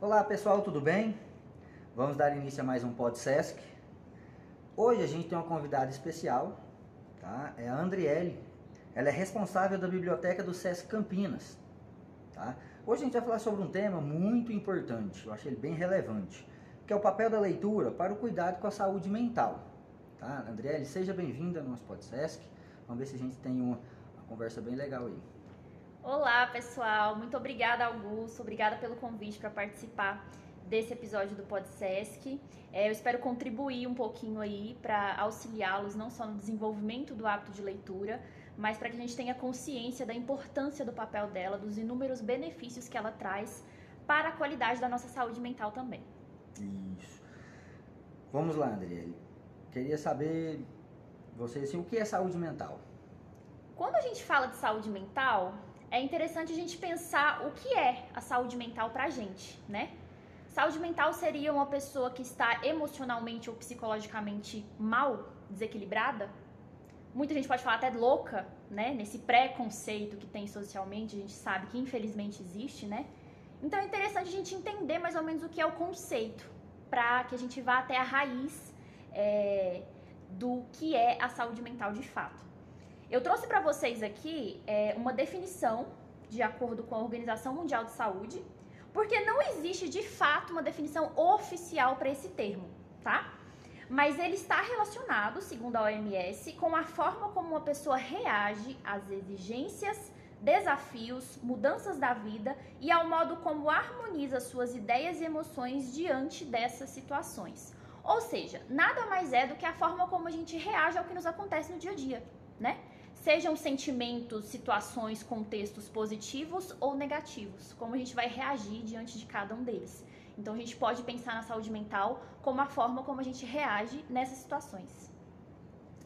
Olá pessoal, tudo bem? Vamos dar início a mais um Pod Sesc. Hoje a gente tem uma convidada especial, tá? É a Andriele. Ela é responsável da biblioteca do Sesc Campinas, tá? Hoje a gente vai falar sobre um tema muito importante, eu achei ele bem relevante, que é o papel da leitura para o cuidado com a saúde mental. Tá? Andriele, seja bem-vinda ao nosso Pod Sesc. Vamos ver se a gente tem uma, uma conversa bem legal aí. Olá, pessoal. Muito obrigada, Augusto. Obrigada pelo convite para participar desse episódio do PodSesc. É, eu espero contribuir um pouquinho aí para auxiliá-los não só no desenvolvimento do hábito de leitura, mas para que a gente tenha consciência da importância do papel dela, dos inúmeros benefícios que ela traz para a qualidade da nossa saúde mental também. Isso. Vamos lá, Andriele. Queria saber você assim, o que é saúde mental? Quando a gente fala de saúde mental, é interessante a gente pensar o que é a saúde mental pra gente, né? Saúde mental seria uma pessoa que está emocionalmente ou psicologicamente mal, desequilibrada? Muita gente pode falar até louca, né? Nesse preconceito que tem socialmente, a gente sabe que infelizmente existe, né? Então é interessante a gente entender mais ou menos o que é o conceito, para que a gente vá até a raiz é, do que é a saúde mental de fato. Eu trouxe para vocês aqui é, uma definição de acordo com a Organização Mundial de Saúde, porque não existe de fato uma definição oficial para esse termo, tá? Mas ele está relacionado, segundo a OMS, com a forma como uma pessoa reage às exigências, desafios, mudanças da vida e ao modo como harmoniza suas ideias e emoções diante dessas situações. Ou seja, nada mais é do que a forma como a gente reage ao que nos acontece no dia a dia, né? Sejam sentimentos, situações, contextos positivos ou negativos, como a gente vai reagir diante de cada um deles. Então a gente pode pensar na saúde mental como a forma como a gente reage nessas situações.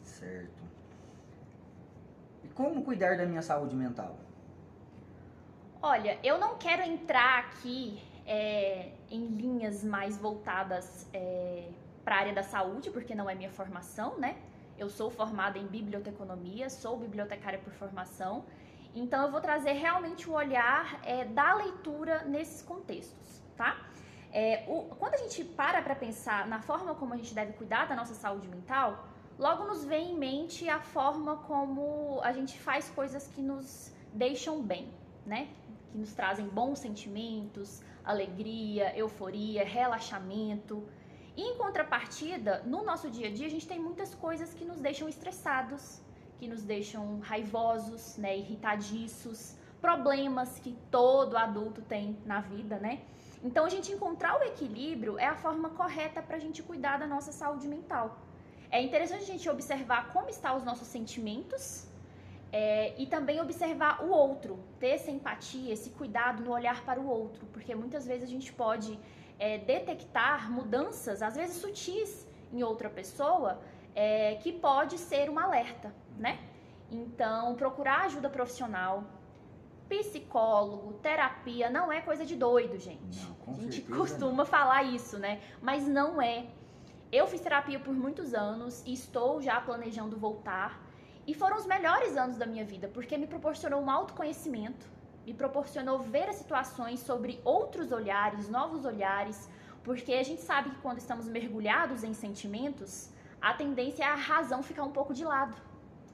Certo. E como cuidar da minha saúde mental? Olha, eu não quero entrar aqui é, em linhas mais voltadas é, para a área da saúde, porque não é minha formação, né? Eu sou formada em biblioteconomia, sou bibliotecária por formação, então eu vou trazer realmente o olhar é, da leitura nesses contextos, tá? É, o, quando a gente para para pensar na forma como a gente deve cuidar da nossa saúde mental, logo nos vem em mente a forma como a gente faz coisas que nos deixam bem, né? Que nos trazem bons sentimentos, alegria, euforia, relaxamento. Em contrapartida, no nosso dia a dia, a gente tem muitas coisas que nos deixam estressados, que nos deixam raivosos, né, irritadiços, problemas que todo adulto tem na vida, né? Então, a gente encontrar o equilíbrio é a forma correta para a gente cuidar da nossa saúde mental. É interessante a gente observar como estão os nossos sentimentos é, e também observar o outro, ter essa empatia, esse cuidado no olhar para o outro, porque muitas vezes a gente pode é, detectar mudanças, às vezes sutis, em outra pessoa, é, que pode ser um alerta, né? Então, procurar ajuda profissional, psicólogo, terapia, não é coisa de doido, gente. Não, a gente certeza, costuma falar isso, né? Mas não é. Eu fiz terapia por muitos anos e estou já planejando voltar. E foram os melhores anos da minha vida, porque me proporcionou um autoconhecimento, me proporcionou ver as situações sobre outros olhares, novos olhares, porque a gente sabe que quando estamos mergulhados em sentimentos, a tendência é a razão ficar um pouco de lado,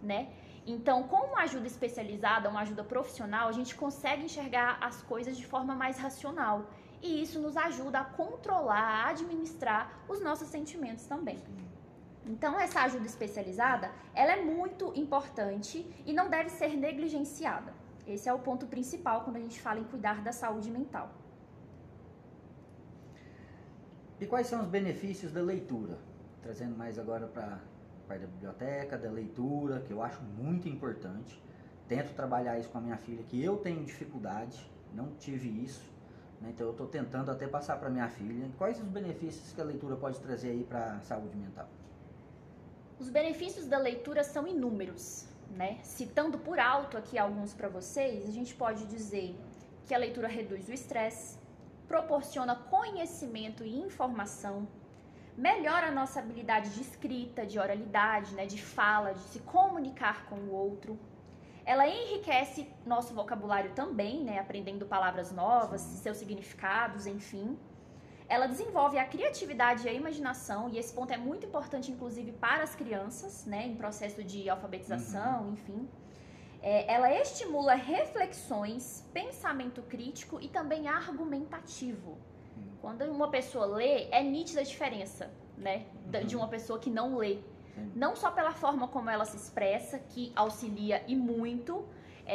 né? Então, com uma ajuda especializada, uma ajuda profissional, a gente consegue enxergar as coisas de forma mais racional. E isso nos ajuda a controlar, a administrar os nossos sentimentos também. Então, essa ajuda especializada, ela é muito importante e não deve ser negligenciada. Esse é o ponto principal quando a gente fala em cuidar da saúde mental. E quais são os benefícios da leitura? Trazendo mais agora para a parte da biblioteca, da leitura, que eu acho muito importante. Tento trabalhar isso com a minha filha, que eu tenho dificuldade, não tive isso. Né? Então eu estou tentando até passar para minha filha. Quais os benefícios que a leitura pode trazer aí para a saúde mental? Os benefícios da leitura são inúmeros né? Citando por alto aqui alguns para vocês, a gente pode dizer que a leitura reduz o estresse, proporciona conhecimento e informação, melhora a nossa habilidade de escrita, de oralidade, né, de fala, de se comunicar com o outro. Ela enriquece nosso vocabulário também, né? Aprendendo palavras novas, seus significados, enfim. Ela desenvolve a criatividade e a imaginação, e esse ponto é muito importante, inclusive, para as crianças, né? Em processo de alfabetização, enfim. É, ela estimula reflexões, pensamento crítico e também argumentativo. Quando uma pessoa lê, é nítida a diferença, né? da- De Uhum. uma pessoa que não lê. Não só pela forma como ela se expressa, que auxilia e muito,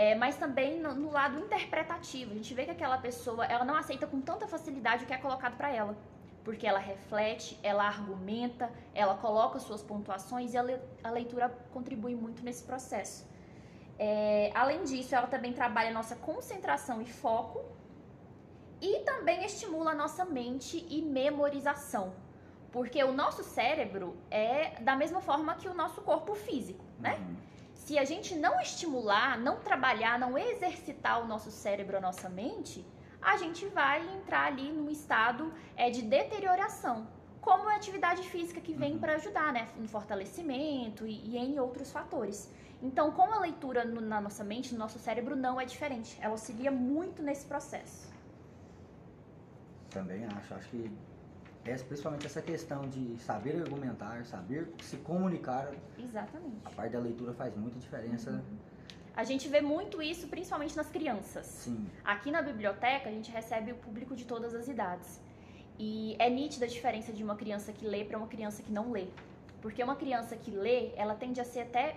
é, mas também no, no lado interpretativo. A gente vê que aquela pessoa, ela não aceita com tanta facilidade o que é colocado para ela. Porque ela reflete, ela argumenta, ela coloca suas pontuações e a, le- a leitura contribui muito nesse processo. É, além disso, ela também trabalha nossa concentração e foco e também estimula a nossa mente e memorização. Porque o nosso cérebro é da mesma forma que o nosso corpo físico, né? Uhum. Se a gente não estimular, não trabalhar, não exercitar o nosso cérebro, a nossa mente, a gente vai entrar ali num estado é, de deterioração. Como a atividade física que vem Uhum. para ajudar, né? No fortalecimento e, e em outros fatores. Então, com a leitura no- na nossa mente, no nosso cérebro, não é diferente. Ela auxilia muito nesse processo. Também acho. Acho que principalmente essa questão de saber argumentar, saber se comunicar. Exatamente. A parte da leitura faz muita diferença. Uhum. A gente vê muito isso, principalmente nas crianças. Sim. Aqui na biblioteca, a gente recebe o público de todas as idades. E é nítida a diferença de uma criança que lê para uma criança que não lê. Porque uma criança que lê, ela tende a ser até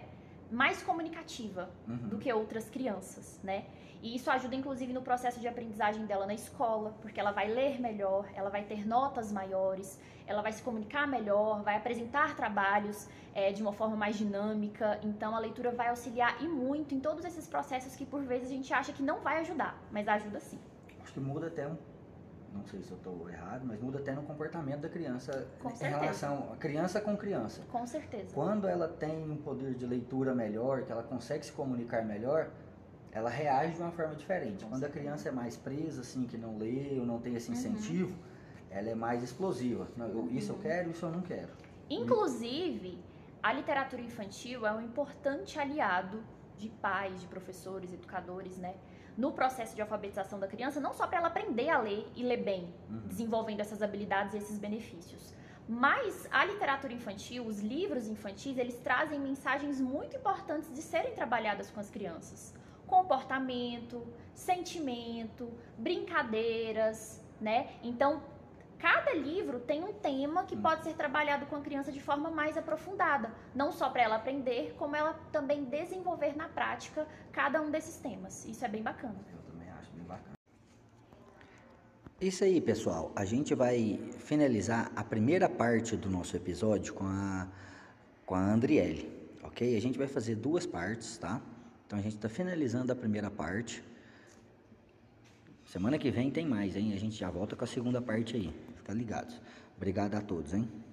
mais comunicativa Uhum. do que outras crianças, né? E isso ajuda inclusive no processo de aprendizagem dela na escola, porque ela vai ler melhor, ela vai ter notas maiores, ela vai se comunicar melhor, vai apresentar trabalhos é, de uma forma mais dinâmica. Então a leitura vai auxiliar e muito em todos esses processos que por vezes a gente acha que não vai ajudar, mas ajuda sim. Acho que muda até um. Não sei se eu estou errado, mas muda até no comportamento da criança Com em certeza. relação a criança com criança. Com certeza. Quando ela tem um poder de leitura melhor, que ela consegue se comunicar melhor, ela reage de uma forma diferente. Com Quando a certeza. criança é mais presa, assim, que não lê ou não tem esse Uhum. incentivo, ela é mais explosiva. Não, eu- isso eu Uhum. quero, isso eu não quero. Inclusive, a literatura infantil é um importante aliado de pais, de professores, educadores, né? No processo de alfabetização da criança, não só para ela aprender a ler e ler bem, Uhum. desenvolvendo essas habilidades e esses benefícios. Mas a literatura infantil, os livros infantis, eles trazem mensagens muito importantes de serem trabalhadas com as crianças. Comportamento, sentimento, brincadeiras, né? Então, cada livro tem um tema que Hum. pode ser trabalhado com a criança de forma mais aprofundada, não só para ela aprender, como ela também desenvolver na prática cada um desses temas. Isso é bem bacana. Eu também acho bem bacana. Isso aí, pessoal. A gente vai finalizar a primeira parte do nosso episódio com a, com a Andriele, ok? A gente vai fazer duas partes, tá? Então a gente está finalizando a primeira parte. Semana que vem tem mais, hein? A gente já volta com a segunda parte aí. Fica ligados. Obrigado a todos, hein?